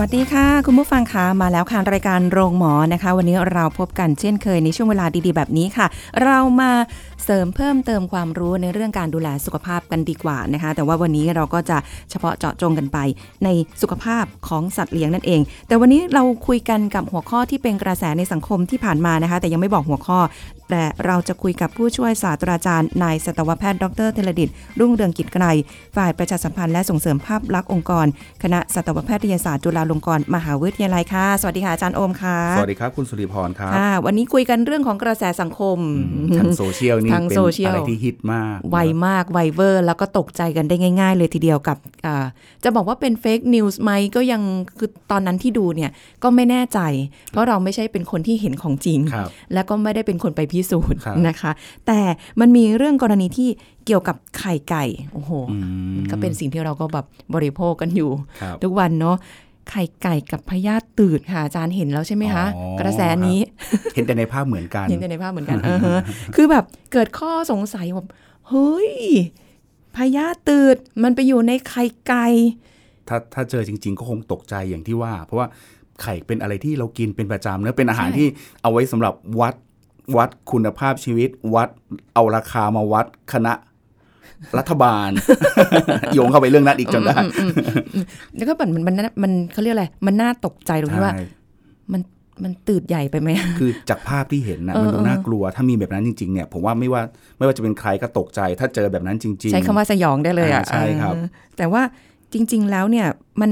วัสดีค่ะ คุณผู้ฟังคะมาแล้วค่ะรายการโรงหมอนะคะ วันนี้เราพบกันเช่นเคยในช่วงเวลาดีๆ แบบนี้ค่ะ เรามาเสริมเพิ่มเติมความรู้ในเรื่องการดูแลสุขภาพกันดีกว่านะคะ แต่ว่าวันนี้เราก็จะเฉพาะเจาะจงกันไป ในสุขภาพของสัตว์เลี้ยงนั่นเอง แต่วันนี้เราคุยกันกับหัวข้อที่เป็นกระแสในสังคมที่ผ่านมานะคะ แต่ยังไม่บอกหัวข้อ แต่เราจะคุยกับผู้ช่วยศาสตราจารย์นายสัตวแพทย์ดรเทเลดิตรุ่งเรืองกิจไกรฝ่ายประชาสัมพันธ์และส่งเสริมภาพลักษณ์องค์กร คณะสัตวแพทยศาสตร์จุฬาลงกรณ์มหาวิทยาลัยค่ะ สวัสดีค่ะอาจารย์โอมค่ะ สวัสดีครับคุณสุริพรครับค่ะวันนี้คุยกันเรื่องของกระแสสังคม ทางโซเชียลนี่ทางเป็นโซเชียลอะไรที่ฮิตมาก ไวมากไวเวอร์ แล้วก็ตกใจกันได้ง่าย ๆ เลยทีเดียวกับอ่าจะบอกว่าเป็น fake news ไหมก็ยังคือตอนนั้นที่ดูเนี่ยก็ไม่แน่ใจ เพราะเราไม่ใช่เป็นคนที่เห็นของจริงครับและก็ไม่ได้เป็นคนไปพิสูจน์ครับนะคะ แต่มันมีเรื่องกรณีที่เกี่ยวกับไข่ไก่ โอ้โหอืมก็เป็นสิ่งที่เราก็แบบบริโภคกันอยู่ครับทุกวันเนาะ ไข่ไก่กับพยาธิตืดค่ะอาจารย์เห็นแล้วใช่ไหมคะอ๋อกระแสนี้ เห็นแต่ในภาพเหมือนกันเห็นแต่ในภาพเหมือนกันเออฮะคือแบบเกิดข้อสงสัยแบบเฮ้ยพยาธิตืดมันไปอยู่ในไข่ไก่ถ้าถ้าเจอจริง ๆ ก็คงตกใจอย่างที่ว่า เพราะว่าไข่เป็นอะไรที่เรากินเป็นประจำเนอะเป็นอาหารใช่ที่เอาไว้สำหรับวัดวัดคุณภาพชีวิต วัดเอาราคามาวัดคณะ รัฐบาล โยงเข้าไปเรื่องนั้นอีกจนได้อืมอืมอืมแล้วก็มันมันมันมันเขาเรียกอะไร มันน่าตกใจตรงที่ว่าใช่มันมันตืดใหญ่ไปไหม คือจากภาพที่เห็นนะเออมันดูเออน่ากลัว ถ้ามีแบบนั้นจริง ๆ เนี่ย ผมว่าไม่ว่าไม่ว่าจะเป็นใครก็ตกใจ ถ้าเจอแบบนั้นจริง ๆ ใช้คำว่าสยองได้เลยอะอ่าใช่ครับเออแต่ว่าจริง ๆ แล้วเนี่ยมัน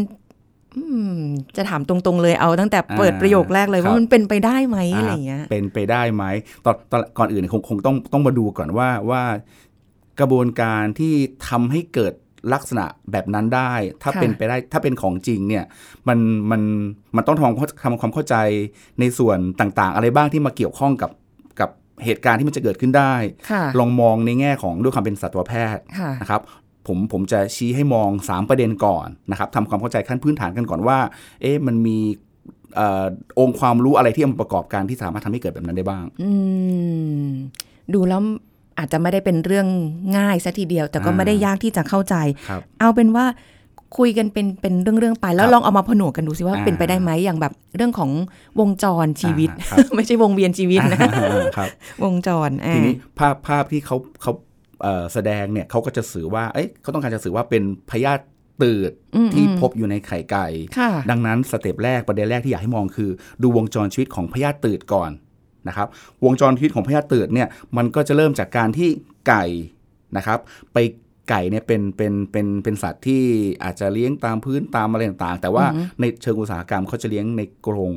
อืมจะถามตรงๆเลยเอาตั้งแต่เปิดประโยคแรกเลยครับว่ามันเป็นไปได้ไหมอะไรอย่างเงี้ย เป็นไปได้ไหมตอนตอนก่อนอื่นคงคงต้องต้องมาดูก่อนว่าว่า กระบวนการที่ทำให้เกิดลักษณะแบบนั้นได้ ถ้าค่ะเป็นไปได้ถ้าเป็นของจริงเนี่ยมันมันมันต้องทำความทำความเข้าใจในส่วนต่างๆ อะไรบ้างที่มาเกี่ยวข้องกับกับเหตุการณ์ที่มันจะเกิดขึ้นได้ค่ะลองมองในแง่ของด้วยความเป็นสัตวแพทย์ค่ะนะครับผมผมจะชี้ให้มอง 3 ประเด็นก่อนนะครับทำความเข้าใจขั้นพื้นฐานกันก่อนว่า เอ๊ะมันมีเอ่อองค์ความรู้อะไรที่เอามาประกอบกันที่สามารถทำให้เกิดแบบนั้นได้บ้าง อืมดูแล้ว อาจจะไม่ได้เป็นเรื่องง่ายซะทีเดียว แต่ก็อ่าไม่ได้ยากที่จะเข้าใจครับเอาเป็นว่าคุยกันเป็นเป็นเรื่องๆไปแล้วครับลองเอามาผนวกกันดูสิว่าอ่าเป็นไปได้ไหมอย่างแบบเรื่องของวงจรชีวิตอ่าครับไม่ใช่วงเวียนชีวิตนะครับวงจรอ่าทีนี้ภาพภาพที่เขาเขาเอ่อแสดงเนี่ยเขาก็จะสื่อว่าเอ้ยเขาต้องการจะสื่อว่าเป็นพยาธิตืดอืมที่อืมพบอยู่ในไข่ไก่ค่ะดังนั้นสเต็ปแรกประเด็นแรกที่อยากให้มองคือ ดูวงจรชีวิตของพยาธิตืดก่อน นะครับวงจรชีวิตของพยาธิตืดเนี่ยมันก็จะเริ่มจากการที่ไก่นะครับ ไปไก่เนี่ยเป็นเป็นเป็นเป็นสัตว์ที่อาจจะเลี้ยงตามพื้นตามอะไรต่างๆ แต่ว่าอือฮึในเชิงอุตสาหกรรมเขาจะเลี้ยงในกรง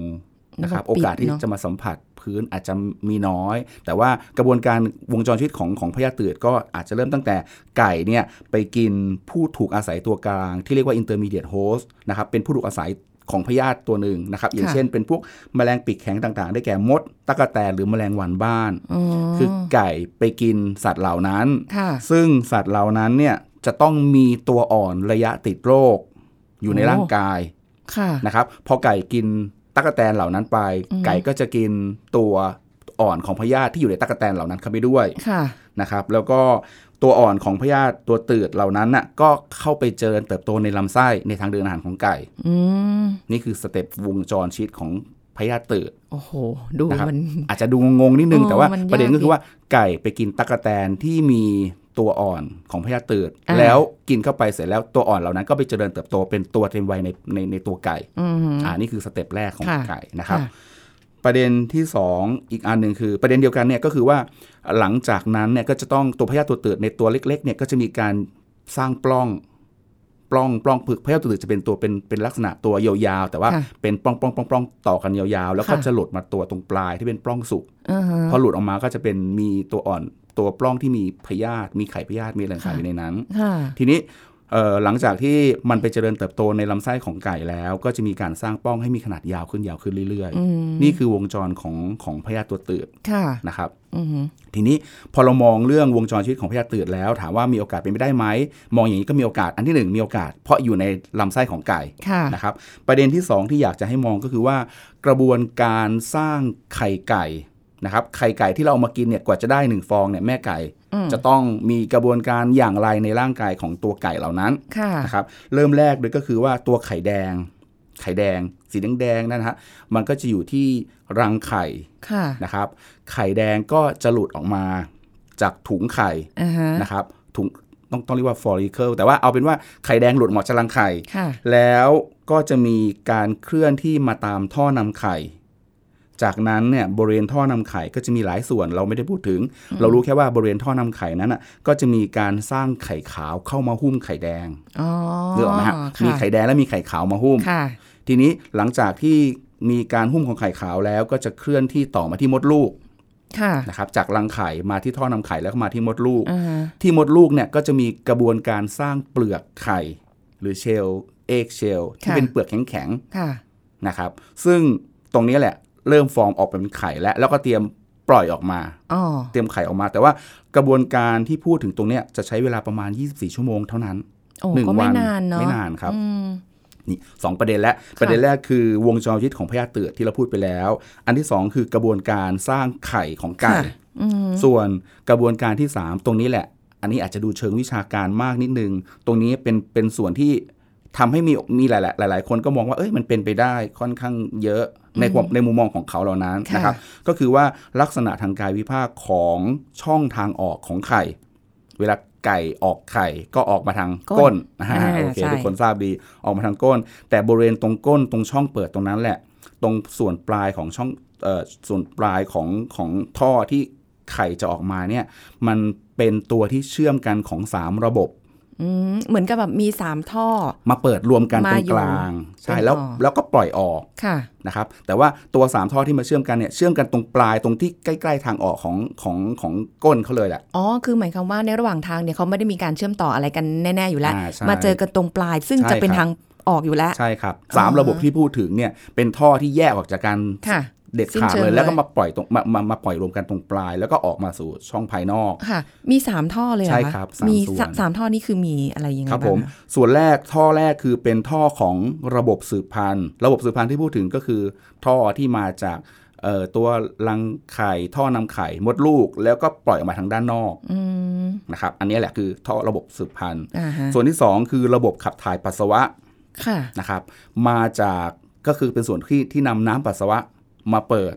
นะครับแล้วก็ปิดโอกาสที่เนอะจะมาสัมผัสพื้นอาจจะมีน้อย แต่ว่ากระบวนการวงจรชีวิตของของพยาธิตืดก็อาจจะเริ่มตั้งแต่ไก่เนี่ยไปกินผู้ถูกอาศัยตัวกลาง ที่เรียกว่า intermediate host นะครับเป็นผู้ถูกอาศัย ของพยาธิตัวหนึ่งนะครับ อย่างค่ะเช่นเป็นพวกแมลงปีกแข็งต่างๆ ได้แก่มดตะกแตนหรือแมลงวันบ้านอ๋อคือไก่ไปกินสัตว์เหล่านั้นค่ะซึ่งสัตว์เหล่านั้นเนี่ยจะต้องมีตัวอ่อนระยะติดโรค อยู่ในโอ้ร่างกายค่ะนะครับพอไก่กินตะกแตนเหล่านั้นไปอืมไก่ก็จะกินตัวอ่อนของพยาธิที่อยู่ในตั๊กแตนเหล่านั้นเข้าไปด้วยค่ะนะครับ แล้วก็ ตัวอ่อนของพยาธิตัวตืดเหล่านั้นน่ะก็เข้าไปเจริญเติบโตในลำไส้ในทางเดินอาหารของไก่อืมนี่คือ step วงจรชีวิตของพยาธิตืดโอ้โห ดูนะครับมันอาจจะดูงงๆนิดนึงเออแต่ว่ามันยากประเด็นก็คือว่าไก่ไปกินตั๊กแตนที่มีตัวอ่อนของพยาธิตืดอ่าแล้วกินเข้าไปเสร็จแล้วตัวอ่อนเหล่านั้นก็ไปเจริญเติบโตเป็นตัวเต็มวัยในในในตัวไก่อืมอ่านี่คือ step แรกของค่ะไก่นะครับค่ะ ประเด็นที่ 2 อีกอันหนึ่งคือ ประเด็นเดียวกันเนี่ยก็คือว่าหลังจากนั้นเนี่ยก็จะต้องตัวพยาธิตัวตืดในตัวเล็กๆเนี่ยก็จะมีการสร้างปล้องปล้องปล้องผึกพยาธิตัวตืดจะเป็นตัวเป็นเป็นลักษณะตัวยาวๆแต่ว่าค่ะเป็นปล้องปล้องปล้องปล้องต่อกันยาวๆ แล้วก็ค่ะจะหลุดมาตัวตรงปลายที่เป็นปล้องสุกอ่าฮะพอหลุดออกมาก็จะเป็นมีตัวอ่อนตัวปล้องที่มีพยาธิมีไข่พยาธิมีอะไรต่างๆค่ะอยู่ในนั้นค่ะทีนี้เอ่อ หลังจากที่มันไปเจริญเติบโตในลำไส้ของไก่แล้ว ก็จะมีการสร้างป้องให้มีขนาดยาวขึ้นยาวขึ้นเรื่อยอืมๆนี่คือวงจรของของพยาธิตัวตืดค่ะนะครับอืมทีนี้พอเรามองเรื่องวงจรชีวิตของพยาธิตืดแล้ว ถามว่ามีโอกาสเป็นไปได้ไหมมองอย่างนี้ก็มีโอกาสอันที่หนึ่งมีโอกาส เพราะอยู่ในลำไส้ของไก่ค่ะนะครับประเด็นที่ 2 ที่อยากจะให้มองก็คือว่ากระบวนการสร้างไข่ไก่ นะครับไข่ไก่ที่เราเอามากินเนี่ยกว่าจะได้หนึ่งฟองเนี่ยแม่ไก่อืมจะต้องมีกระบวนการอย่างไรในร่างกายของตัวไก่เหล่านั้นค่ะนะครับเริ่มแรกเลยก็คือว่าตัวไข่แดง ไข่แดง สีแดงๆนั่นนะฮะมันก็จะอยู่ที่รังไข่ค่ะนะครับ ไข่แดงก็จะหลุดออกมาจากถุงไข่อ่าฮะนะครับถุงต้องต้องเรียกว่า follicle แต่ว่าเอาเป็นว่าไข่แดงหลุดออกมาจากรังไข่ค่ะแล้วก็จะมีการเคลื่อนที่มาตามท่อนำไข่ จากนั้นเนี่ยบริเวณท่อนำไข่ก็จะมีหลายส่วนเราไม่ได้พูดถึง เรารู้แค่ว่าบริเวณท่อนำไข่นั้นอะก็จะมีการสร้างไข่ขาวเข้ามาหุ้มไข่แดงอ๋อเรื่องไหมฮะค่ะมีไข่แดงและมีไข่ขาวมาหุ้มค่ะทีนี้หลังจากที่มีการหุ้มของไข่ขาวแล้วก็จะเคลื่อนที่ต่อมาที่มดลูกค่ะนะครับจากรังไข่มาที่ท่อนำไข่แล้วก็มาที่มดลูกอ่าฮะที่มดลูกเนี่ยก็จะมีกระบวนการสร้างเปลือกไข่ หรือ shell eggshell ที่เป็นเปลือกแข็งค่ะๆนะครับ ซึ่งตรงนี้แหละ เริ่มฟอร์มออกเป็นไข่แล้วแล้วก็เตรียมปล่อยออกมาอ๋อเตรียมไข่ออกมา แต่ว่ากระบวนการที่พูดถึงตรงเนี้ยจะใช้เวลาประมาณ 24 ชั่วโมงเท่านั้นโอ้หนึ่งก็วัไม่นานเนาะไม่นานครับอืมนี่สองประเด็นแล้วประเด็นแรกคือวงจรชีวิตของพยาธิเตือดที่เราพูดไปแล้ว อันที่สองคือกระบวนการสร้างไข่ของไก่ค่ะอืมส่วนกระบวนการที่3ตรงนี้แหละ อันนี้อาจจะดูเชิงวิชาการมากนิดนึง ตรงนี้เป็นเป็นส่วนที่ทำให้มีมีหลายๆหลายๆคนก็มองว่าเอ้ยมันเป็นไปได้ค่อนข้างเยอะ ในความในมุมมองของเขาเหล่านั้นค่ะนะครับ ก็คือว่าลักษณะทางกายวิภาคของช่องทางออกของไข่ เวลาไก่ออกไข่ก็ออกมาทางก้นอ่าอ่าโอเคใช่ทุกคนทราบดีออกมาทางก้น แต่บริเวณตรงก้นตรงช่องเปิดตรงนั้นแหละ ตรงส่วนปลายของช่องเอ่อส่วนปลายของของท่อที่ไข่จะออกมาเนี่ยมันเป็นตัวที่เชื่อมกันของ 3 ระบบอืม เหมือนกับแบบมีสามท่อ มาเปิดรวมกันตมารงอยู่กลาง ใช่เป็นแล้วต่อแล้วก็ปล่อยออกค่ะนะครับ แต่ว่าตัว3ท่อที่มาเชื่อมกันเนี่ยเชื่อมกันตรงปลายตรงที่ใกล้ ๆ ทางออกของของของก้นเขาเลยแหละอ๋อคือหมายความว่าในระหว่างทางเนี่ยเขาไม่ได้มีการเชื่อมต่ออะไรกันแน่ ๆ อยู่แล้วอ่าใช่มาเจอกันตรงปลาย ซึ่งใช่จะเป็นครับทางออกอยู่แล้ว ใช่ครับอ๋สามอระบบที่พูดถึงเนี่ยเป็นท่อที่แยกออกจากกันค่ะ เด็ดสิ้นขาดเชิงเลย แล้วก็เลยมาปล่อยตรงมามามาปล่อยรวมกันตรงปลาย แล้วก็ออกมาสู่ช่องภายนอกค่ะ มีสามท่อเลยเหอใช่คะครับสามมีส่วนสามสามท่อนี่คือมีอะไรยังไงครับบ้างผมคะส่วนแรกท่อแรกคือเป็นท่อของระบบสืบพันธุ์ ระบบสืบพันธุ์ที่พูดถึงก็คือ ท่อที่มาจากเอ่อตัวรังไข่ท่อนำไข่มดลูก แล้วก็ปล่อยออกมาทางด้านนอกอืมนะครับ อันนี้แหละคือท่อระบบสืบพันธุ์อ่าฮะส่วนที่ 2 คือระบบขับถ่ายปัสสาวะค่ะนะครับ มาจากก็คือเป็นส่วนที่ที่นำน้ำปัสสาวะ มาเปิด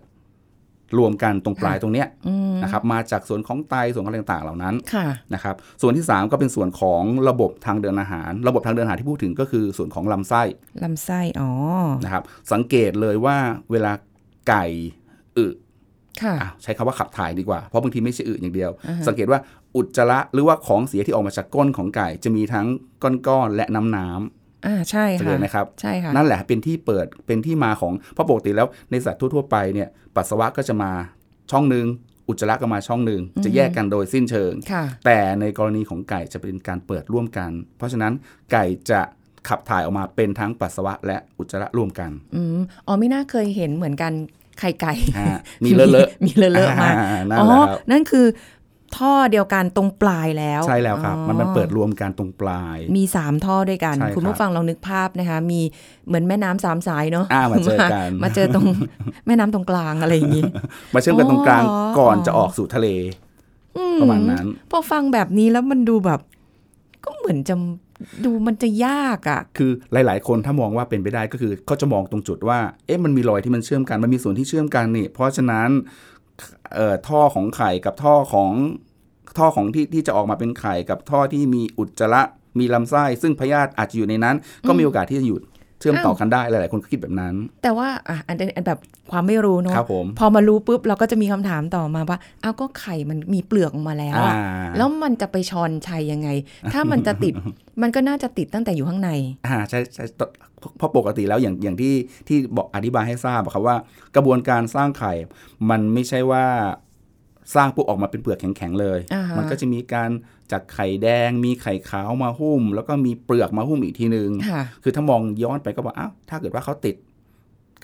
รวมกันตรงปลายตรงเนี้ยอืมนะครับมาจากส่วนของไตส่วนอะไรต่างๆเหล่านั้นค่ะนะครับส่วนที่ 3 ก็เป็นส่วนของระบบทางเดินอาหาร ระบบทางเดินอาหารที่พูดถึงก็คือส่วนของลำไส้ลำไส้อ๋อนะครับสังเกตเลยว่าเวลาไก่อึค่ะอะใช้คำว่าขับถ่ายดีกว่า เพราะบางทีไม่ใช่อึอย่างเดียวอ่าฮะสังเกตว่าอุจจาระหรือว่าของเสียที่ออกมาจากก้นของไก่ จะมีทั้งก้อนๆและน้ำน้ำ อ่าใช่จะค่ะเลยนะครับใช่ค่ะนั่นแหละเป็นที่เปิดเป็นที่มาของเพราะปกติแล้วในสัตว์ทั่วๆไปเนี่ยปัสสาวะก็จะมาช่องหนึ่งอุจจาระก็มาช่องหนึ่งจะแยกกันโดยสิ้นเชิงค่ะแต่ในกรณีของไก่จะเป็นการเปิดร่วมกัน เพราะฉะนั้นไก่จะขับถ่ายออกมาเป็นทั้งปัสสาวะและอุจจาระร่วมกันอืมอ๋อไม่น่าเคยเห็นเหมือนกันไข่ไก่อ่ามีเลอะๆมีเลอะๆมาอ่นั่นอ๋อแหละครับนั่นคือ ท่อเดียวกันตรงปลายแล้ว ใช่แล้วครับอ๋อมันมันเปิดรวมกันตรงปลาย มีสามท่อด้วยกันใช่ครับคุณผู้ฟังลองนึกภาพนะคะ มีเหมือนแม่น้ำสามสายเนาะอ่ามาเจอกันมาเจอตรงแม่น้ำตรงกลางอะไรอย่างนี้ มาเชื่อมกันตรงกลางอ๋อก่อนจะออกสู่ทะเลประมาณนั้น พอฟังแบบนี้แล้วมันดูแบบ ก็เหมือนจะดูมันจะยากอะ่ะ คือหลาย ๆ คนถ้ามองว่าเป็นไปได้ก็คือเขาจะมองตรงจุดว่า เอ๊ะมันมีรอยที่มันเชื่อมกัน มันมีส่วนที่เชื่อมกันนี่ เพราะฉะนั้น เอ่อท่อของไข่กับท่อของท่อของที่ที่จะออกมาเป็นไข่กับท่อที่มีอุจจาระมีลำไส้ ซึ่งพยาธิอาจจะอยู่ในนั้น ก็มีโอกาสที่จะอยู่ เชื่อมต่อกันได้หลาย ๆ คนก็คิดแบบนั้น แต่ว่าอะอันนี้อันแบบความไม่รู้เนาะครับผมพอมารู้ปุ๊บเราก็จะมีคำถามต่อมาว่าอ้าวก็ไข่มันมีเปลือกออกมาแล้วอ่าอะแล้วมันจะไปชอนชัยยังไง ถ้ามันจะติดมันก็น่าจะติดตั้งแต่อยู่ข้างในอ่าใช่ใช่ตเพราะปกติแล้วอย่างอย่างที่ที่บอกอธิบายให้ทราบอะครับว่า กระบวนการสร้างไข่ มันไม่ใช่ว่าสร้างปุ๊บออกมาเป็นเปลือกแข็ง ๆ เลยอ่าฮะมันก็จะมีการ จากไข่แดงมีไข่ขาวมาหุ้ม แล้วก็มีเปลือกมาหุ้มอีกทีนึงค่ะคือถ้ามองย้อนไปก็บอกอ้าวถ้าเกิดว่าเขาติด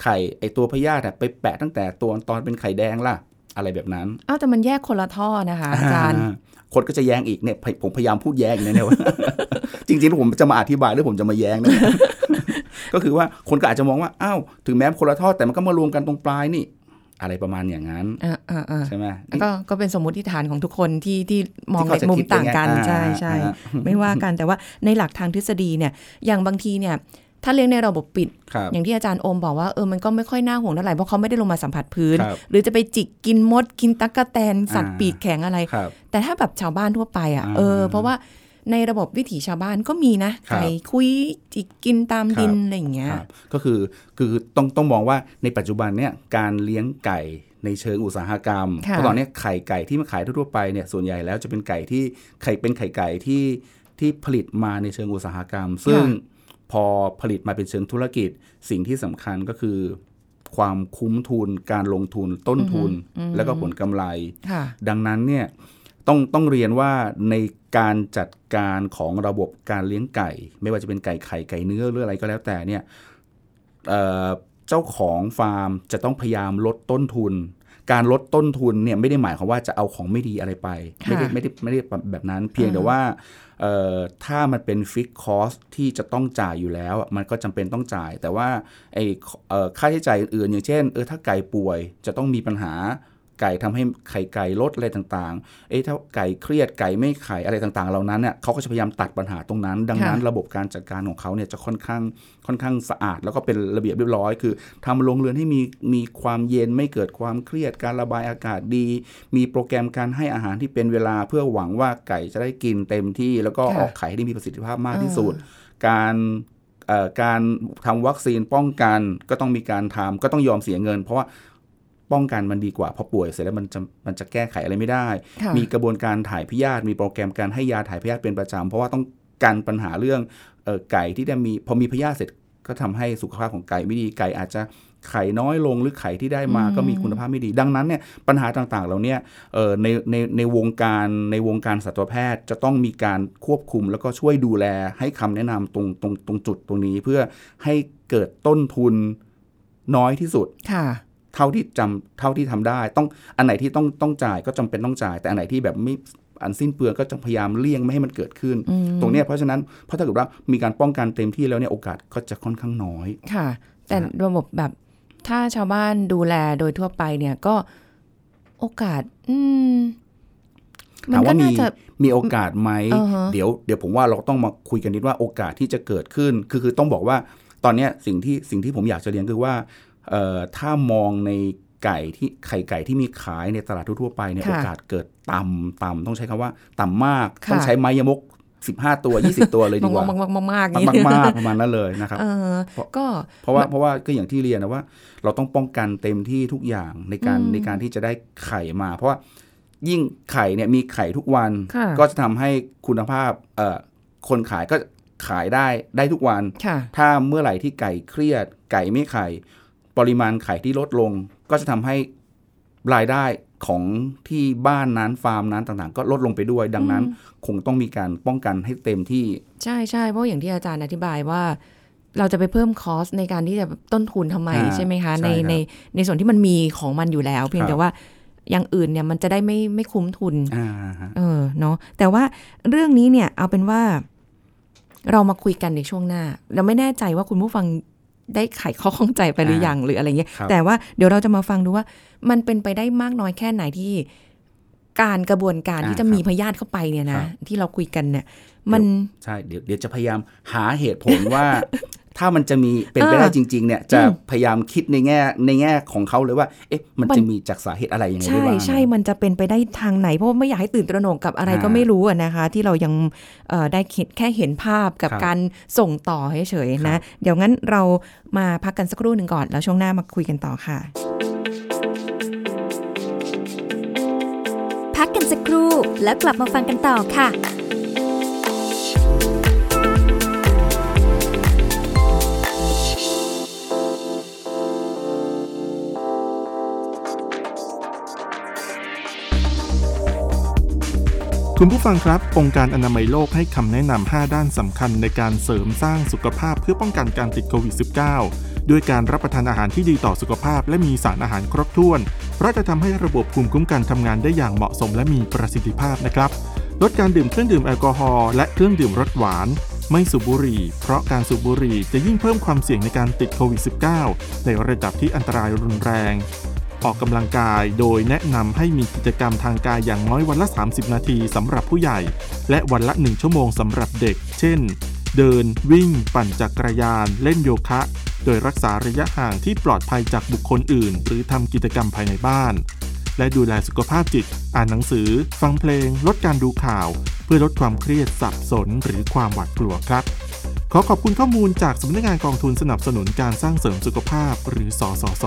ไข่ไอตัวพยาธิอะไปแปะตั้งแต่ตัวตอนเป็นไข่แดงล่ะ อะไรแบบนั้นอ้าวแต่มันแยกคนละท่อนะคะอาจารย์อ่าคนก็จะแย้งอีกเนี่ยผมผมพยายามพูดแย้งอยู่นะเนี่ยว่าจริงๆแล้วผมจะมาอธิบายหรือผมจะมาแย้งนะก็คือว่าคนก็อาจจะมองว่าอ้าวถึงแม้คนละทอดแต่มันก็มารวมกันตรงปลายนี่ อะไรประมาณอย่างนั้นอ่าอ่าอ่าใช่ไหมก็ก็เป็นสมมติฐานของทุกคนที่ที่มองที่ในเขาจะมุมคิดต่างกันอย่างนั้นใช่อ่าใช่อ่าไม่ว่ากันแต่ว่าในหลักทางทฤษฎีเนี่ยอย่างบางทีเนี่ยถ้าเลี้ยงในระบบปิดครับอย่างที่อาจารย์โอมบอกว่าเออมันก็ไม่ค่อยน่าห่วงเท่าไหร่เพราะเขาไม่ได้ลงมาสัมผัสพื้นครับหรือจะไปจิกกินมด กินตั๊กแตนสัตว์อ่าปีกแข็งอะไรครับแต่ถ้าแบบชาวบ้านทั่วไปอะอ่าเออเพราะว่า ในระบบวิถีชาวบ้านก็มีนะครับไก่คุยจิกกินตามดินครับอะไรอย่างเงี้ยครับก็คือคือต้องต้องมองว่าในปัจจุบันเนี่ยการเลี้ยงไก่ในเชิงอุตสาหกรรมค่ะเพราะตอนนี้ไข่ไก่ที่มาขายทั่วๆไปเนี่ยส่วนใหญ่แล้วจะเป็นไก่ที่ไข่เป็นไข่ไก่ที่ที่ผลิตมาในเชิงอุตสาหกรรม ซึ่งพอผลิตมาเป็นเชิงธุรกิจ สิ่งที่สำคัญก็คือ ความคุ้มทุนการลงทุนต้นทุน แล้วก็ผลกำไรค่ะดังนั้นเนี่ยต้องต้องเรียนว่าใน การจัดการของระบบการเลี้ยงไก่ ไม่ว่าจะเป็นไก่ไข่ไก่เนื้อหรืออะไรก็แล้วแต่เนี่ยเอ่อเจ้าของฟาร์มจะต้องพยายามลดต้นทุน การลดต้นทุนเนี่ยไม่ได้หมายความว่าจะเอาของไม่ดีอะไรไป ไม่ได้ค่ะไม่ได้ไม่ได้แบบนั้น เพียงแต่ว่าเอ่อถ้ามันเป็นฟิกคอสที่จะต้องจ่ายอยู่แล้วอะมันก็จำเป็นต้องจ่าย แต่ว่าไอ้เอ่อค่าใช้จ่ายอื่นๆอย่างเช่นเออถ้าไก่ป่วยจะต้องมีปัญหา ไก่ทำให้ไข่ไก่ลดอะไรต่างๆ เอ๊ะถ้าไก่เครียดไก่ไม่ไข่อะไรต่างๆ เหล่านั้นเนี่ยเขาก็จะพยายามตัดปัญหาตรงนั้น ดังนั้นค่ะระบบการจัดการของเขาเนี่ยจะค่อนข้างค่อนข้างสะอาด แล้วก็เป็นระเบียบเรียบร้อย คือทำโรงเรือนให้มีมีความเย็นไม่เกิดความเครียดการระบายอากาศดี มีโปรแกรมการให้อาหารที่เป็นเวลาเพื่อหวังว่าไก่จะได้กินเต็มที่ แล้วก็ค่ะออกไข่ให้ได้มีประสิทธิภาพมากที่สุด การเอ่อการทำวัคซีนป้องกันก็ต้องมีการทำก็ต้องยอมเสียเงิน เพราะว่า ป้องกันมันดีกว่าพอป่วยเสร็จแล้วมันจะมันจะแก้ไขอะไรไม่ได้ค่ะมีกระบวนการถ่ายพยาธิมีโปรแกรมการให้ยาถ่ายพยาธิเป็นประจำเพราะว่าต้องกันปัญหาเรื่องเออไก่ที่ได้มีพอมีพยาธิเสร็จก็ทำให้สุขภาพของไก่ไม่ดีไก่อาจจะไข่น้อยลงหรือไข่ที่ได้มาอืมก็มีคุณภาพไม่ดี ดังนั้นเนี่ยปัญหาต่างๆเหล่าเนี้ยเออในในในวงการในวงการสัตวแพทย์จะต้องมีการควบคุม แล้วก็ช่วยดูแลให้คำแนะนำตรงตรงตรงจุดตรงนี้เพื่อให้เกิดต้นทุนน้อยที่สุดค่ะ เท่าที่จำเท่าที่ทำได้ ต้องอันไหนที่ต้องต้องจ่ายก็จำเป็นต้องจ่าย แต่อันไหนที่แบบไม่อันสิ้นเปลืองก็จะพยายามเลี่ยงไม่ให้มันเกิดขึ้นอืมตรงเนี้ยเพราะฉะนั้นเพราะถ้าเกิดว่ามีการป้องกันเต็มที่แล้วเนี่ยโอกาสก็จะค่อนข้างน้อย ค่ะ แต่ระบบแบบถ้าชาวบ้านดูแลโดยทั่วไปเนี่ยก็โอกาส อืมมันถามก็ว่ามีน่าจะมีโอกาสไหมอ่าฮะเดี๋ยวเดี๋ยวผมว่าเราต้องมาคุยกันนิดว่าโอกาสที่จะเกิดขึ้น คือคือต้องบอกว่าตอนเนี้ยสิ่งที่สิ่งที่ผมอยากจะเรียนคือว่าเอ่อ ถ้ามองในไก่ที่ไข่ไก่ที่มีขายในตลาดทั่วๆไปเนี่ยค่ะโอกาสเกิดต่ำต่ำต้องใช้คำว่าต่ำมากค่ะต้องใช้ไม้ยมก15ตัว20ตัวเลยดีกว่ามากๆมากๆมากๆมากอย่างนี้มากๆประมาณนั้นเลยนะครับเออก็เพราะว่าเพราะว่าก็อย่างที่เรียนนะว่า เราต้องป้องกันเต็มที่ทุกอย่างในการอืมในการที่จะได้ไข่มา เพราะว่ายิ่งไข่เนี่ยมีไข่ทุกวันค่ะก็จะทำให้คุณภาพเอ่อคนขายก็ขายได้ได้ทุกวันค่ะถ้าเมื่อไหร่ที่ไก่เครียด ไก่ไม่ไข่ ปริมาณไข่ที่ลดลง ก็จะทำให้รายได้ของที่บ้านนั้นฟาร์มนั้นต่างๆ ก็ลดลงไปด้วย ดังนั้น คงต้องมีการป้องกันให้เต็มที่ ใช่ใช่เพราะอย่างที่อาจารย์อธิบายว่า เราจะไปเพิ่มคอสในการที่จะต้นทุนทำไมอ่าใช่ไหมคะใช่ในครับในในส่วนที่มันมีของมันอยู่แล้ว เพียงครับแต่ว่าอย่างอื่นเนี่ยมันจะได้ไม่ไม่คุ้มทุนอ่าฮะเออเนาะแต่ว่าเรื่องนี้เนี่ยเอาเป็นว่าเรามาคุยกันในช่วงหน้า เราไม่แน่ใจว่าคุณผู้ฟัง ได้ไขข้อข้องใจไปหรือยังหรืออะไรเงี้ยครับแต่ว่าเดี๋ยวเราจะมาฟังดูว่า มันเป็นไปได้มากน้อยแค่ไหนที่การกระบวนการที่จะมีพยาธิเข้าไปเนี่ยนะที่เราคุยกันเนี่ย มันใช่เดี๋ยวเดี๋ยวจะพยายามหาเหตุผลว่า ถ้ามันจะมีเป็นไปได้เออจริงๆเนี่ยจะอืมพยายามคิดในแง่ในแง่ของเขาเลยว่า เอ๊ะ มันมันจะมีจากสาเหตุอะไรยังไงได้ใช่บ้างใช่มันจะเป็นไปได้ทางไหน เพราะว่าไม่อยากให้ตื่นตระหนกกับอะไรอ่าก็ไม่รู้อะนะคะ ที่เรายังเอ่อได้เห็นแค่เห็นภาพกับครับการส่งต่อเฉยๆนะ เดี๋ยวงั้นเรามาพักกันสักครู่หนึ่งก่อน แล้วช่วงหน้ามาคุยกันต่อค่ะ พักกันสักครู่แล้วกลับมาฟังกันต่อค่ะ คุณผู้ฟังครับ องค์การอนามัยโลกให้คำแนะนำ 5 ด้านสำคัญในการเสริมสร้างสุขภาพเพื่อป้องกันการติดโควิด -19 ด้วยการรับประทานอาหารที่ดีต่อสุขภาพ และมีสารอาหารครบถ้วน เพราะจะทำให้ระบบภูมิคุ้มกันทำงานได้อย่างเหมาะสมและมีประสิทธิภาพนะครับ ลดการดื่มเครื่องดื่มแอลกอฮอล์และเครื่องดื่มรสหวาน ไม่สูบบุหรี่ เพราะการสูบบุหรี่จะยิ่งเพิ่มความเสี่ยงในการติดโควิด -19 ในระดับที่อันตรายรุนแรง ออกกำลังกาย โดยแนะนำให้มีกิจกรรมทางกายอย่างน้อยวันละ 30 นาทีสำหรับผู้ใหญ่ และวันละ 1 ชั่วโมงสำหรับเด็ก เช่น เดิน วิ่ง ปั่นจักรยาน เล่นโยคะ โดยรักษาระยะห่างที่ปลอดภัยจากบุคคลอื่น หรือทำกิจกรรมภายในบ้าน และดูแลสุขภาพจิต อ่านหนังสือ ฟังเพลง ลดการดูข่าว เพื่อลดความเครียดสับสน หรือความหวาดกลัวครับขอขอบคุณข้อมูลจากสำนักงานกองทุนสนับสนุนการสร้างเสริมสุขภาพหรือสสส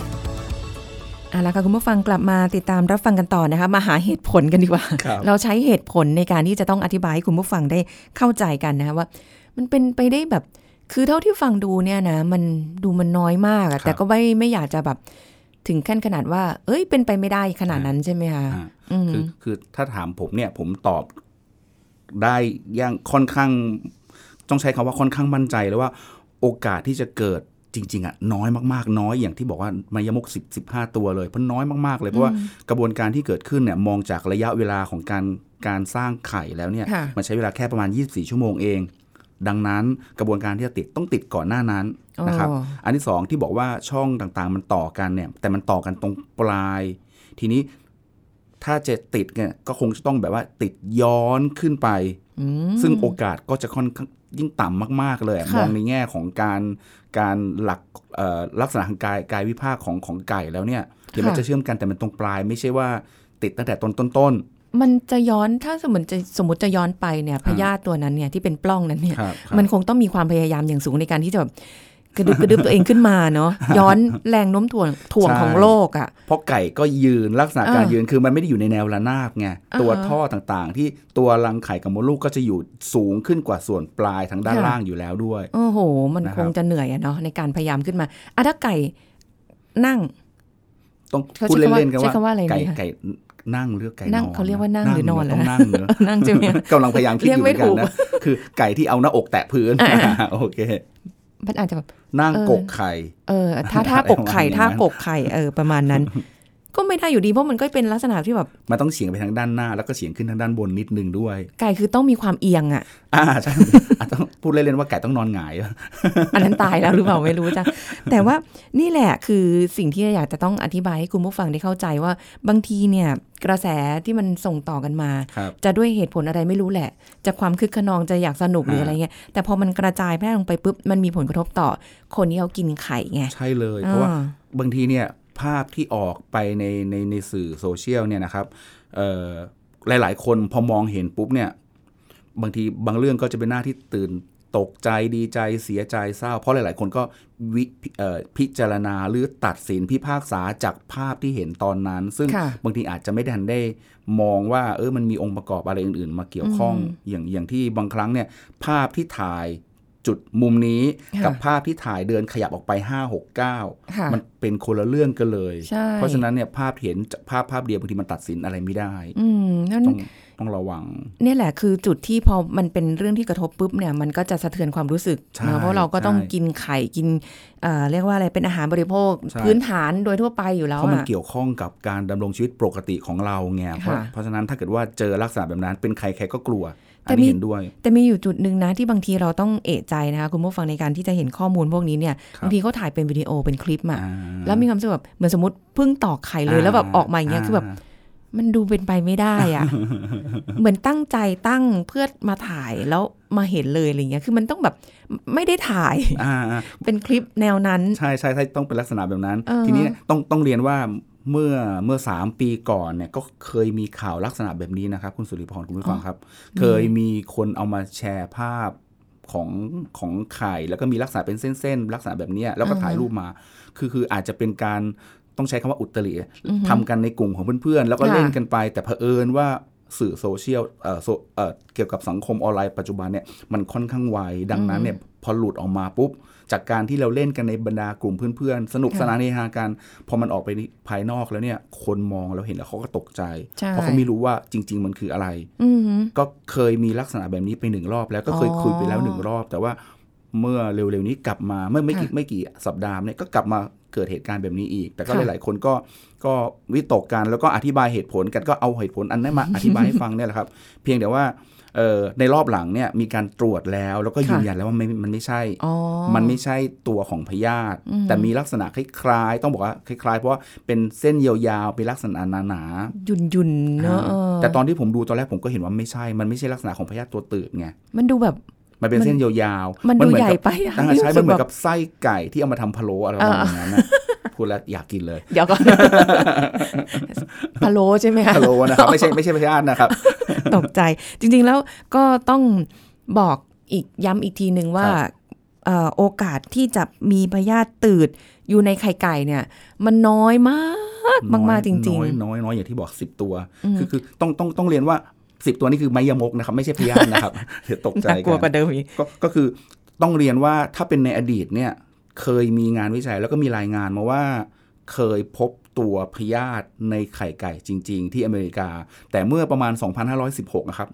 เอาละค่ะคุณผู้ฟังกลับมาติดตามรับฟังกันต่อนะคะมาหาเหตุผลกันดีกว่าครับเราใช้เหตุผลในการที่จะต้องอธิบายให้คุณผู้ฟังได้เข้าใจกันนะคะว่า มันเป็นไปได้แบบ คือเท่าที่ฟังดูเนี่ยนะมันดูมันน้อยมากอะแต่ก็ไม่ไม่อยากจะแบบถึงขั้นขนาดว่า เอ้ย เป็นไปไม่ได้ขนาดนั้นใช่ไหมคะอ่าอืมคือคือถ้าถามผมเนี่ย ผมตอบได้ย่างค่อนข้าง ต้องใช้คำว่าค่อนข้างมั่นใจเลยว่า โอกาสที่จะเกิด จริงๆอะน้อยมากๆ น้อยอย่างที่บอกว่ามายมกสิบสิบห้าตัวเลยเพราะน้อยมากๆเลยเพราะว่ากระบวนการที่เกิดขึ้นเนี่ยมองจากระยะเวลาของการการสร้างไข่แล้วเนี่ยค่ะมันใช้เวลาแค่ประมาณ 24 ชั่วโมงเอง ดังนั้นกระบวนการที่จะติดต้องติดก่อนหน้านั้นนะครับอ๋ออันที่สองที่บอกว่าช่องต่างๆ มันต่อกันเนี่ยแต่มันต่อกันตรงปลาย ทีนี้ถ้าจะติดเนี่ยก็คงจะต้องแบบว่าติดย้อนขึ้นไปอืมซึ่งโอกาสก็จะค่อนข้าง ยิ่งต่ำมาก ๆ เลยอะค่ะมองในแง่ของการการหลักเอ่อลักษณะทางกายกายวิภาคของของไก่แล้วเนี่ยถึงแม้จะเชื่อมกันแต่มันตรงปลาย ไม่ใช่ว่าติดตั้งแต่ต้นต้นมันจะย้อนถ้าสมมติจะสมมติจะย้อนไปเนี่ยพยาธิตัวนั้นเนี่ยที่เป็นปล้องนั้นเนี่ยๆครับครับมันคงต้องมีความพยายามอย่างสูงในการที่จะแบบ กระดึบกระดึบตัวเองขึ้นมาเนาะย้อนแรงโน้มถ่วงถ่วงใช่ของโลกอะเพราะไก่ก็ยืนลักษณะการเออยืนคือมันไม่ได้อยู่ในแนวระนาบไงอ่าตัวฮะท่อต่างๆ ที่ตัวรังไข่กับมดลูกก็จะอยู่สูงขึ้นกว่าส่วนปลายทางด้านค่ะล่างอยู่แล้วด้วยโอ้โห มันนะคครับงจะเหนื่อยอะเนาะในการพยายามขึ้นมาอะถ้าไก่นั่งต้องเขาพูดใช้คำว่าเล่นๆกันใช้ว่าคำว่าอะไรไก่เนี่ยไก่นั่งหรือไก่นั่งนอนเขาเรียกว่านั่งหรือนอนเเหรอต้องนั่งเนอะนั่งใช่ไหมกำลังพยายามคิดอยู่เหมือนกันเรียกไม่ถูนะคือไก่ที่เอาหน้าอกแตะพื้นอ่าโอเคมันอาจจะแบบ นั่งเออกกไข่ เออถ้าท่ากกไข่อะไรประมาณท่านั้นกกไข่ เออ ประมาณนั้น ก็ไม่ได้อยู่ดีเพราะมันก็เป็นลักษณะที่แบบมันต้องเฉียงไปทางด้านหน้า แล้วก็เฉียงขึ้นทางด้านบนนิดนึงด้วย ไก่คือต้องมีความเอียงอะ อ่าใช่อะต้องพูดเล่นๆว่าไก่ต้องนอนหงาย อันนั้นตายแล้วหรือเปล่าไม่รู้จ้ะแต่ว่านี่แหละคือสิ่งที่อยากจะต้องอธิบายให้คุณผู้ฟังได้เข้าใจว่าบางทีเนี่ยกระแสที่มันส่งต่อกันมาครับจะด้วยเหตุผลอะไรไม่รู้แหละ จะความคึกขนองจะอยากสนุกหรืออะไรเงี้ยแต่พอมันกระจายแพร่ลงไปปุ๊บมันมีผลกระทบต่อ คนที่เขากินไข่ไงใช่เลย เพราะว่าอ่าบางทีเนี่ย ภาพที่ออกไปในในในสื่อโซเชียลเนี่ยนะครับเอ่อหลาย ๆ คนพอมองเห็นปุ๊บเนี่ยบางทีบางเรื่องก็จะเป็นหน้าที่ตื่นตกใจดีใจเสียใจเศร้า เพราะหลาย ๆ คนก็วิเอ่อพิจารณาหรือตัดสินพิพากษาจากภาพที่เห็นตอนนั้น ซึ่งค่ะบางทีอาจจะไม่ทันได้มองว่าเออมันมีองค์ประกอบอะไรอื่น ๆ มาเกี่ยวข้องอย่างอย่างที่บางครั้งเนี่ยภาพที่ถ่าย จุดมุมนี้ค่ะกับภาพที่ถ่ายเดินขยับออกไป 5 6 9ค่ะมันเป็นคนละเรื่องกันเลยใช่เพราะฉะนั้นเนี่ยภาพเห็นจากภาพภาพเดียวบางทีมันตัดสินอะไรไม่ได้อืมนั่นต้องต้องระวังเนี่ยแหละคือจุดที่พอมันเป็นเรื่องที่กระทบปุ๊บเนี่ยมันก็จะสะเทือนความรู้สึกใช่เนอะเพราะเราก็ต้องใช่กินไข่กินเอ่อเรียกว่าอะไรเป็นอาหารบริโภคใช่พื้นฐานโดยทั่วไปอยู่แล้วเพราะมันอะเกี่ยวข้องกับการดำรงชีวิตปกติของเราไงเพราะค่ะเพราะฉะนั้นถ้าเกิดว่าเจอลักษณะแบบนั้นเป็นใครใครก็กลัว แต่อันนี้มีเห็นด้วย แต่มีอยู่จุดหนึ่งนะที่บางทีเราต้องเอะใจนะคะคุณผู้ฟังในการที่จะเห็นข้อมูลพวกนี้เนี่ยครับบางทีเขาถ่ายเป็นวิดีโอเป็นคลิปอะอ่าแล้วมีความรู้สึกแบบเหมือนสมมติเพิ่งตอกไข่เลยแล้วแบบออกมาอย่างเงี้ยคือแบบมันดูเป็นไปไม่ได้อะเหมือนตั้งใจตั้งเพื่อมาถ่ายแล้วมาเห็นเลยอะไรเงี้ย คือมันต้องแบบไม่ได้ถ่ายอ่าอ่าเป็นคลิปแนวนั้น ใช่ใช่ใช่ต้องเป็นลักษณะแบบนั้นอ่าฮะทีนี้ต้องต้องเรียนว่า เมื่อเมื่อสามปีก่อนเนี่ยก็เคยมีข่าวลักษณะแบบนี้นะครับ คุณสุริพรคุณผู้ฟังครับ เคยมีคนเอามาแชร์ภาพของของไข่แล้วก็มีลักษณะเป็นเส้นๆลักษณะแบบเนี้ยแล้วก็ถ่ายรูปมา คือคืออาจจะเป็นการต้องใช้คำว่าอุตริทำกันในกลุ่มของเพื่อนๆ แล้วก็ค่ะเล่นกันไป แต่เผอิญว่าสื่อโซเชียลเอ่อโซเอ่อเกี่ยวกับสังคมออนไลน์ปัจจุบันเนี่ยมันค่อนข้างไวดังนั้นเนี่ยพอหลุดออกมาปุ๊บ จากการที่เราเล่นกันในบรรดากลุ่มเพื่อนๆ สนุกค่ะสนานเฮฮากัน พอมันออกไปภายนอกแล้วเนี่ย คนมองแล้วเห็นแล้วเขาก็ตกใจใช่เพราะเขาไม่รู้ว่าจริง ๆ มันคืออะไรอืมก็เคยมีลักษณะแบบนี้ไปหนึ่งรอบ แล้วก็เคยอ๋อคุยไปแล้วหนึ่งรอบ แต่ว่าเมื่อเร็วๆนี้กลับมาเมื่อไม่กี่ค่ะไม่กี่สัปดาห์เนี่ยก็กลับมาเกิดเหตุการณ์แบบนี้อีก แต่ก็ค่ะหลายๆคนก็ก็วิตกกันแล้วก็อธิบายเหตุผลกันก็เอาเหตุผลอันนั้นมาอธิบายให้ฟังเนี่ยแหละครับ เพียงแต่ว่าเอ่อ ในรอบหลังเนี่ยมีการตรวจแล้วแล้วก็ยืนยันแล้วว่าไม่มันไม่ใช่อ๋อมันไม่ใช่ตัวของพยาธิอืมแต่มีลักษณะคล้ายๆ ต้องบอกว่าคล้ายๆ เพราะว่าเป็นเส้นยาวๆเป็นลักษณะหนายุ่นยุนๆๆเนอะเออแต่ตอนที่ผมดูตอนแรกผมก็เห็นว่าไม่ใช่ มันไม่ใช่ลักษณะของพยาธิตัวตืดไงมันดูแบบมันเป็นมันเส้นยาวๆ มันดูเอใหญ่กับไปอะอ่ารู้ใช่สึมันเหมือนแบบกับไส้ไก่ที่เอามาทำพะโล้อะไรประมาณอย่างนั้นนะ พูดแล้วอยากกินเลย เดี๋ยวก่อนพะโล้ใช่ไหมคะพะโล้นะครับไม่ใช่ไม่ใช่พยาธินะครับ ตกใจจริงๆแล้วก็ต้องบอกอีกย้ำอีกทีหนึ่งว่าครับเอ่อโอกาสที่จะมีพยาธิตืดอยู่ในไข่ไก่เนี่ย มันน้อยมากมากๆจริงน้อยน้อยน้อยอย่างที่บอกสิบตัวคือคือต้องต้องต้องเรียนว่าสิบตัวนี่คือไมยมกนะครับ ไม่ใช่พยาธินะครับเดี๋ยวตกๆใจน่ากลัวกกัว่านเดิมอีกก็ก็คือต้องเรียนว่าถ้าเป็นในอดีตเนี่ย เคยมีงานวิจัยแล้วก็มีรายงานมาว่าเคยพบตัวพยาธิในไข่ไก่จริง ๆ ที่อเมริกา แต่เมื่อประมาณ 2516นะครับ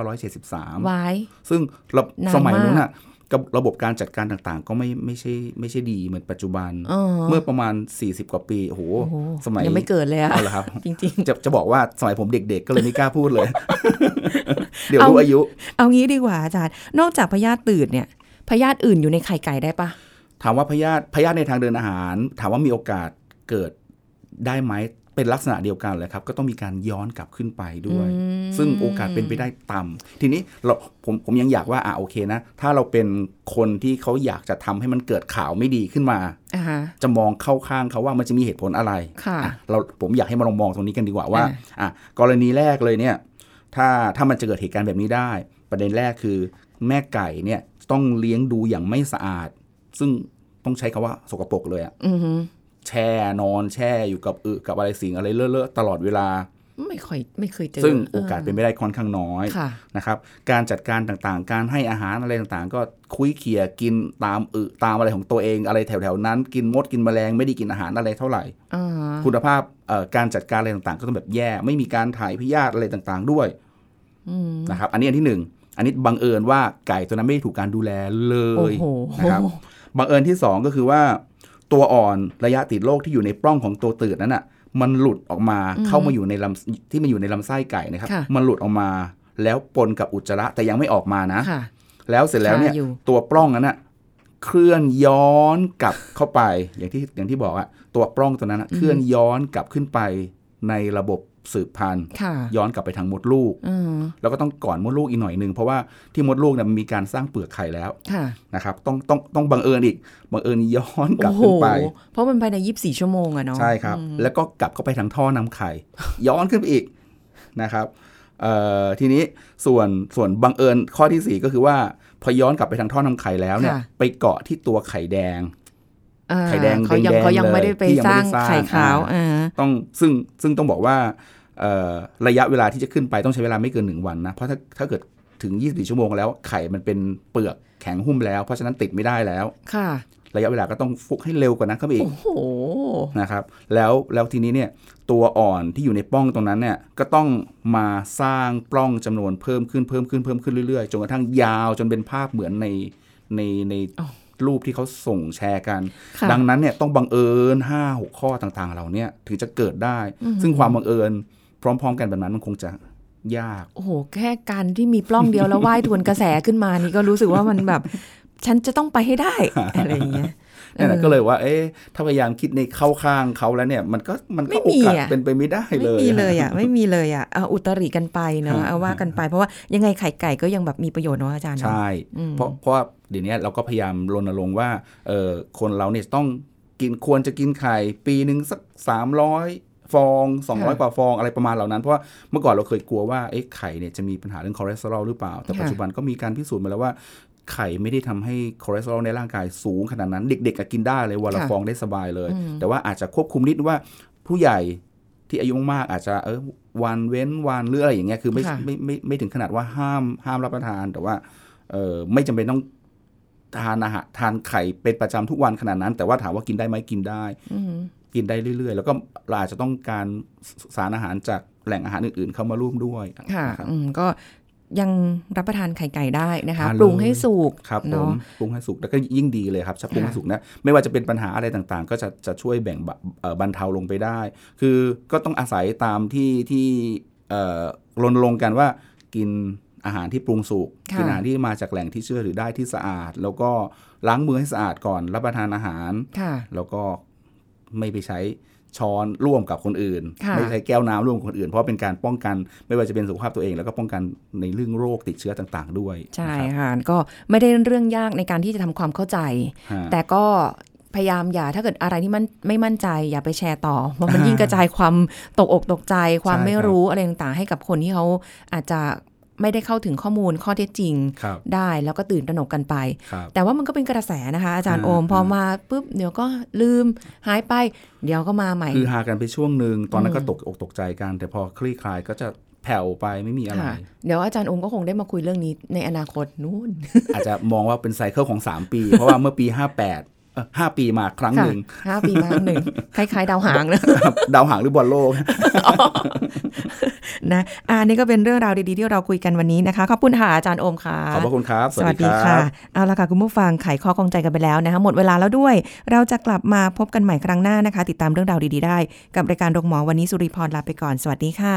1973วายซึ่งระนานสมัยนู้นมาน่ะกับระบบการจัดการต่างๆ ก็ไม่ไม่ใช่ไม่ใช่ดีเหมือนปัจจุบันเออเมื่อประมาณ 40 กว่าปีโอ้โหโอ้โหสมัยยังไม่เกิดเลยอะเอาเหรอครับ จริงจะจะบอกว่าสมัยผมเด็กๆ ก็เลยไม่กล้าพูดเลย เดี๋ยวเอารู้อายุๆเอางี้ดีกว่าอาจารย์ นอกจากพยาธิตืดเนี่ยพยาธิอื่นอยู่ในไข่ไก่ได้ปะ ถามว่าพยาธิพยาธิในทางเดินอาหาร ถามว่ามีโอกาสเกิดได้ไหมเป็นลักษณะเดียวกันเลยครับ ก็ต้องมีการย้อนกลับขึ้นไปด้วยอืมซึ่งโอกาสเป็นไปได้ต่ำทีนี้เราผมผมยังอยากว่าอะโอเคนะ ถ้าเราเป็นคนที่เขาอยากจะทำให้มันเกิดข่าวไม่ดีขึ้นมาอ่าฮะจะมองเข้าข้างเขาว่ามันจะมีเหตุผลอะไรค่ะอะเราผมอยากให้มาลองมองตรงนี้กันดีกว่าว่าอ่าอะกรณีแรกเลยเนี่ย ถ้าถ้ามันจะเกิดเหตุการณ์แบบนี้ได้ ประเด็นแรกคือ แม่ไก่เนี่ยต้องเลี้ยงดูอย่างไม่สะอาด ซึ่งต้องใช้คำว่าสกปรกเลยอะอือฮึแช่นอนแช่อยู่กับอึกับอะไรสิ่งอะไรเลอะๆตลอดเวลาไม่ค่อยไม่เคยเจอซึ่งโอกาสเป็นไปได้ค่อนข้างน้อยค่ะนะครับการจัดการต่างๆ การให้อาหารอะไรต่างๆ ก็คุยเขี่ยกินตามอึตามอะไรของตัวเองอะไรแถวๆนั้น กินมดกินแมลงไม่ได้กินอาหารอะไรเท่าไหร่อ่าคุณภาพเอ่อการจัดการอะไรต่างๆ ก็ต้องแบบแย่ ไม่มีการถ่ายพยาธิอะไรต่างๆด้วยอืมนะครับ อันนี้อันที่หนึ่งอันนี้บังเอิญว่าไก่ตัวนั้นไม่ได้ถูกการดูแลเลโอ้ยโหนะครับ บังเอิญที่สองก็คือว่า ตัวอ่อนระยะติดโรคที่อยู่ในปล้องของตัวตืดนั้นอะมันหลุดออกมาเข้ามาอยู่ในลำที่มันอยู่ในลำไส้ไก่นะครับค่ะมันหลุดออกมาแล้วปนกับอุจจาระแต่ยังไม่ออกมานะค่ะแล้วเสร็จแล้วเนี่ยคาอยู่ตัวปล้องนั้นน่ะเคลื่อนย้อนกลับเข้าไปอย่างที่อย่างที่บอกอะตัวปล้องตัวนั้นน่ะเคลื่อนย้อนกลับขึ้นไปในระบบ สืบพันธุ์ค่ะย้อนกลับไปทางมดลูกอืมแล้วก็ต้องก่อนมดลูกอีกหน่อยหนึ่งเพราะว่าที่มดลูกเนี่ยมันมีการสร้างเปลือกไข่แล้วค่ะนะครับต้องต้องต้องบังเอิญอีกบังเอิญย้อนกลับโอ้โหขึ้นไป เพราะมันภายในยีิบสี่ชั่วโมงอะเนาะใช่ครับ แล้วก็กลับเข้าไปทางท่อนำไข่ ย้อนขึ้นไปอีกนะครับเอ่อทีนี้ส่วนส่วนบังเอิญข้อที่สี่ก็คือว่า พอย้อนกลับไปทางท่อนำไข่แล้วเนี่ยค่ะไปเกาะที่ตัวไข่แดงอ่าไข่แดงเขายังแดงๆเขายังไม่ได้ไปเลยที่ยังสไม่ร้างได้สร้างไข่ขาวอ่าอ่าต้องซึ่งซึ่งต้องบอกว่าเอ่อ ระยะเวลาที่จะขึ้นไปต้องใช้เวลาไม่เกินหนึ่งวันนะ เพราะถ้าถ้าเกิดถึง 24 ชั่วโมงแล้วไข่มันเป็นเปลือกแข็งหุ้มแล้ว เพราะฉะนั้นติดไม่ได้แล้ว ค่ะ ระยะเวลาก็ต้องฟุกให้เร็วกว่านั้นเข้าไปอีก โอ้โห นะครับ แล้วแล้วทีนี้เนี่ยตัวอ่อนที่อยู่ในปล้องตรงนั้นเนี่ยก็ต้องมาสร้างปล้องจำนวนเพิ่มขึ้นเพิ่มขึ้นเพิ่มขึ้นเรื่อยๆ จนกระทั่งยาวจนเป็นภาพเหมือนในในในอ้าวรูปที่เขาส่งแชร์กันค่ะดังนั้นเนี่ยต้องบังเอิญห้าหกข้อต่างๆเหล่าเนี้ยถึงจะเกิดได้ ซึ่งความบังเอิญ พร้อม ๆ กันแบบนั้นมันคงจะยาก โอ้โห แค่การที่มีปล้องเดียวแล้วว่ายทวนกระแสขึ้นมานี่ก็รู้สึกว่ามันแบบ ฉันจะต้องไปให้ได้อะไรอย่างเงี้ยนั่นแหละเออก็เลยว่า เอ๊ะถ้าพยายามคิดในเข้าข้างเขาแล้วเนี่ย มันก็มันก็ไม่โอมีกาสอะเป็นไปไม่ได้ไม่เลยมีเลยอะ ไม่มีเลยอะเอาอุตริกันไปเนาะฮะเอาว่ากันไป เพราะว่ายังไงไข่ไก่ก็ยังแบบมีประโยชน์เนาะอาจารย์เนาะใช่อืมเพราะเพราะว่าเดี๋ยวนี้เราก็พยายามรณรงค์ว่าเออคนเราเนี่ยต้องกินควรจะกินไข่ปีหนึ่งสักสามร้อย ฟอง 200 กว่าฟองอะไรประมาณเหล่านั้น เพราะว่าเมื่อก่อนเราเคยกลัวว่าเอ๊ะไข่เนี่ยจะมีปัญหาเรื่องคอเลสเตอรอลหรือเปล่า แต่ค่ะปัจจุบันก็มีการพิสูจน์มาแล้วว่าไข่ไม่ได้ทำให้คอเลสเตอรอลในร่างกายสูงขนาดนั้น เด็กๆก็กินได้เลยวันละค่ะฟองได้สบายเลยอืมแต่ว่าอาจจะควบคุมนิดว่าผู้ใหญ่ที่อายุมากๆอาจจะเออวันเว้นวันหรืออะไรอย่างเงี้ยคือไม่ค่ะไม่ไม่ไม่ถึงขนาดว่าห้ามห้ามรับประทาน แต่ว่าเออไม่จำเป็นต้องทานอาหารทานไข่เป็นประจำทุกวันขนาดนั้น แต่ว่าถามว่ากินได้ไหมกินได้อืม กินได้เรื่อย ๆ แล้วก็เราอาจจะต้องการสารอาหารจากแหล่งอาหารอื่น ๆ เข้ามาร่วมด้วยค่ะนะครับอืมก็ยังรับประทานไข่ไก่ได้นะคะทานเลยปรุงให้สุกครับผมเนาะปรุงให้สุกแล้วก็ยิ่งดีเลยครับถ้าปรุงให้ค่ะสุกนะไม่ว่าจะเป็นปัญหาอะไรต่างๆ ก็จะจะช่วยแบ่งเบาเอ่อบรรเทาลงไปได้ คือก็ต้องอาศัยตามที่ที่เอ่อรณรงค์กันว่ากินอาหารที่ปรุงสุกค่ะกิอาหารที่มาจากแหล่งที่เชื่อถือได้ที่สะอาด แล้วก็ล้างมือให้สะอาดก่อนรับประทานอาหารค่ะแล้วก็ ไม่ไปใช้ช้อนร่วมกับคนอื่นค่ะไม่ใช้แก้วน้ำร่วมกับคนอื่น เพราะเป็นการป้องกันไม่ว่าจะเป็นสุขภาพตัวเอง แล้วก็ป้องกันในเรื่องโรคติดเชื้อต่างๆ ด้วย ใช่นะครับค่ะก็ไม่ได้เรื่องยากในการที่จะทำความเข้าใจฮะแต่ก็พยายามอย่าถ้าเกิดอะไรที่มันไม่มั่นใจอย่าไปแชร์ต่อเพราะมันยิ่งกระจายความตกอกตกใจ ความใช่ไม่ครับรู้อะไรต่างๆให้กับคนที่เขาอาจจะ ไม่ได้เข้าถึงข้อมูลข้อเท็จจริงครับได้แล้วก็ตื่นตระหนกกันไปครับแต่ว่ามันก็เป็นกระแสนะคะ อาจารย์อ่าโอมพออ่ามมาปุ๊บเดี๋ยวก็ลืมหายไป เดี๋ยวก็มาใหม่คือหากันไปช่วงหนึ่งตอนนั้นก็อืมตกอกตกใจกัน แต่พอคลี่คลายก็จะแผ่วไปไม่มีอะไรค่ะเดี๋ยวอาจารย์โอมก็คงได้มาคุยเรื่องนี้ในอนาคตนู่นอาจจะมองว่าเป็นไซเคิลของ 3 ปี เพราะว่าเมื่อปี 58เอ่อ ห้าปีมาครั้งหนึ่งห้าปีมากหนึ่งคล้ายๆ ดาวหางนะดาวหางหรือบอลโลกนะอ่านี่ก็เป็นเรื่องราวดีๆ ที่เราคุยกันวันนี้นะคะ ขอบคุณค่ะอาจารย์โอมค่ะ ขอบพระคุณครับ สวัสดีค่ะ เอาละค่ะคุณผู้ฟังไขข้อข้องใจกันไปแล้วนะคะหมดเวลาแล้วด้วย เราจะกลับมาพบกันใหม่ครั้งหน้านะคะ ติดตามเรื่องราวดีๆ ได้ กับรายการโรงหมอวันนี้สุริพรลาไปก่อน สวัสดีค่ะ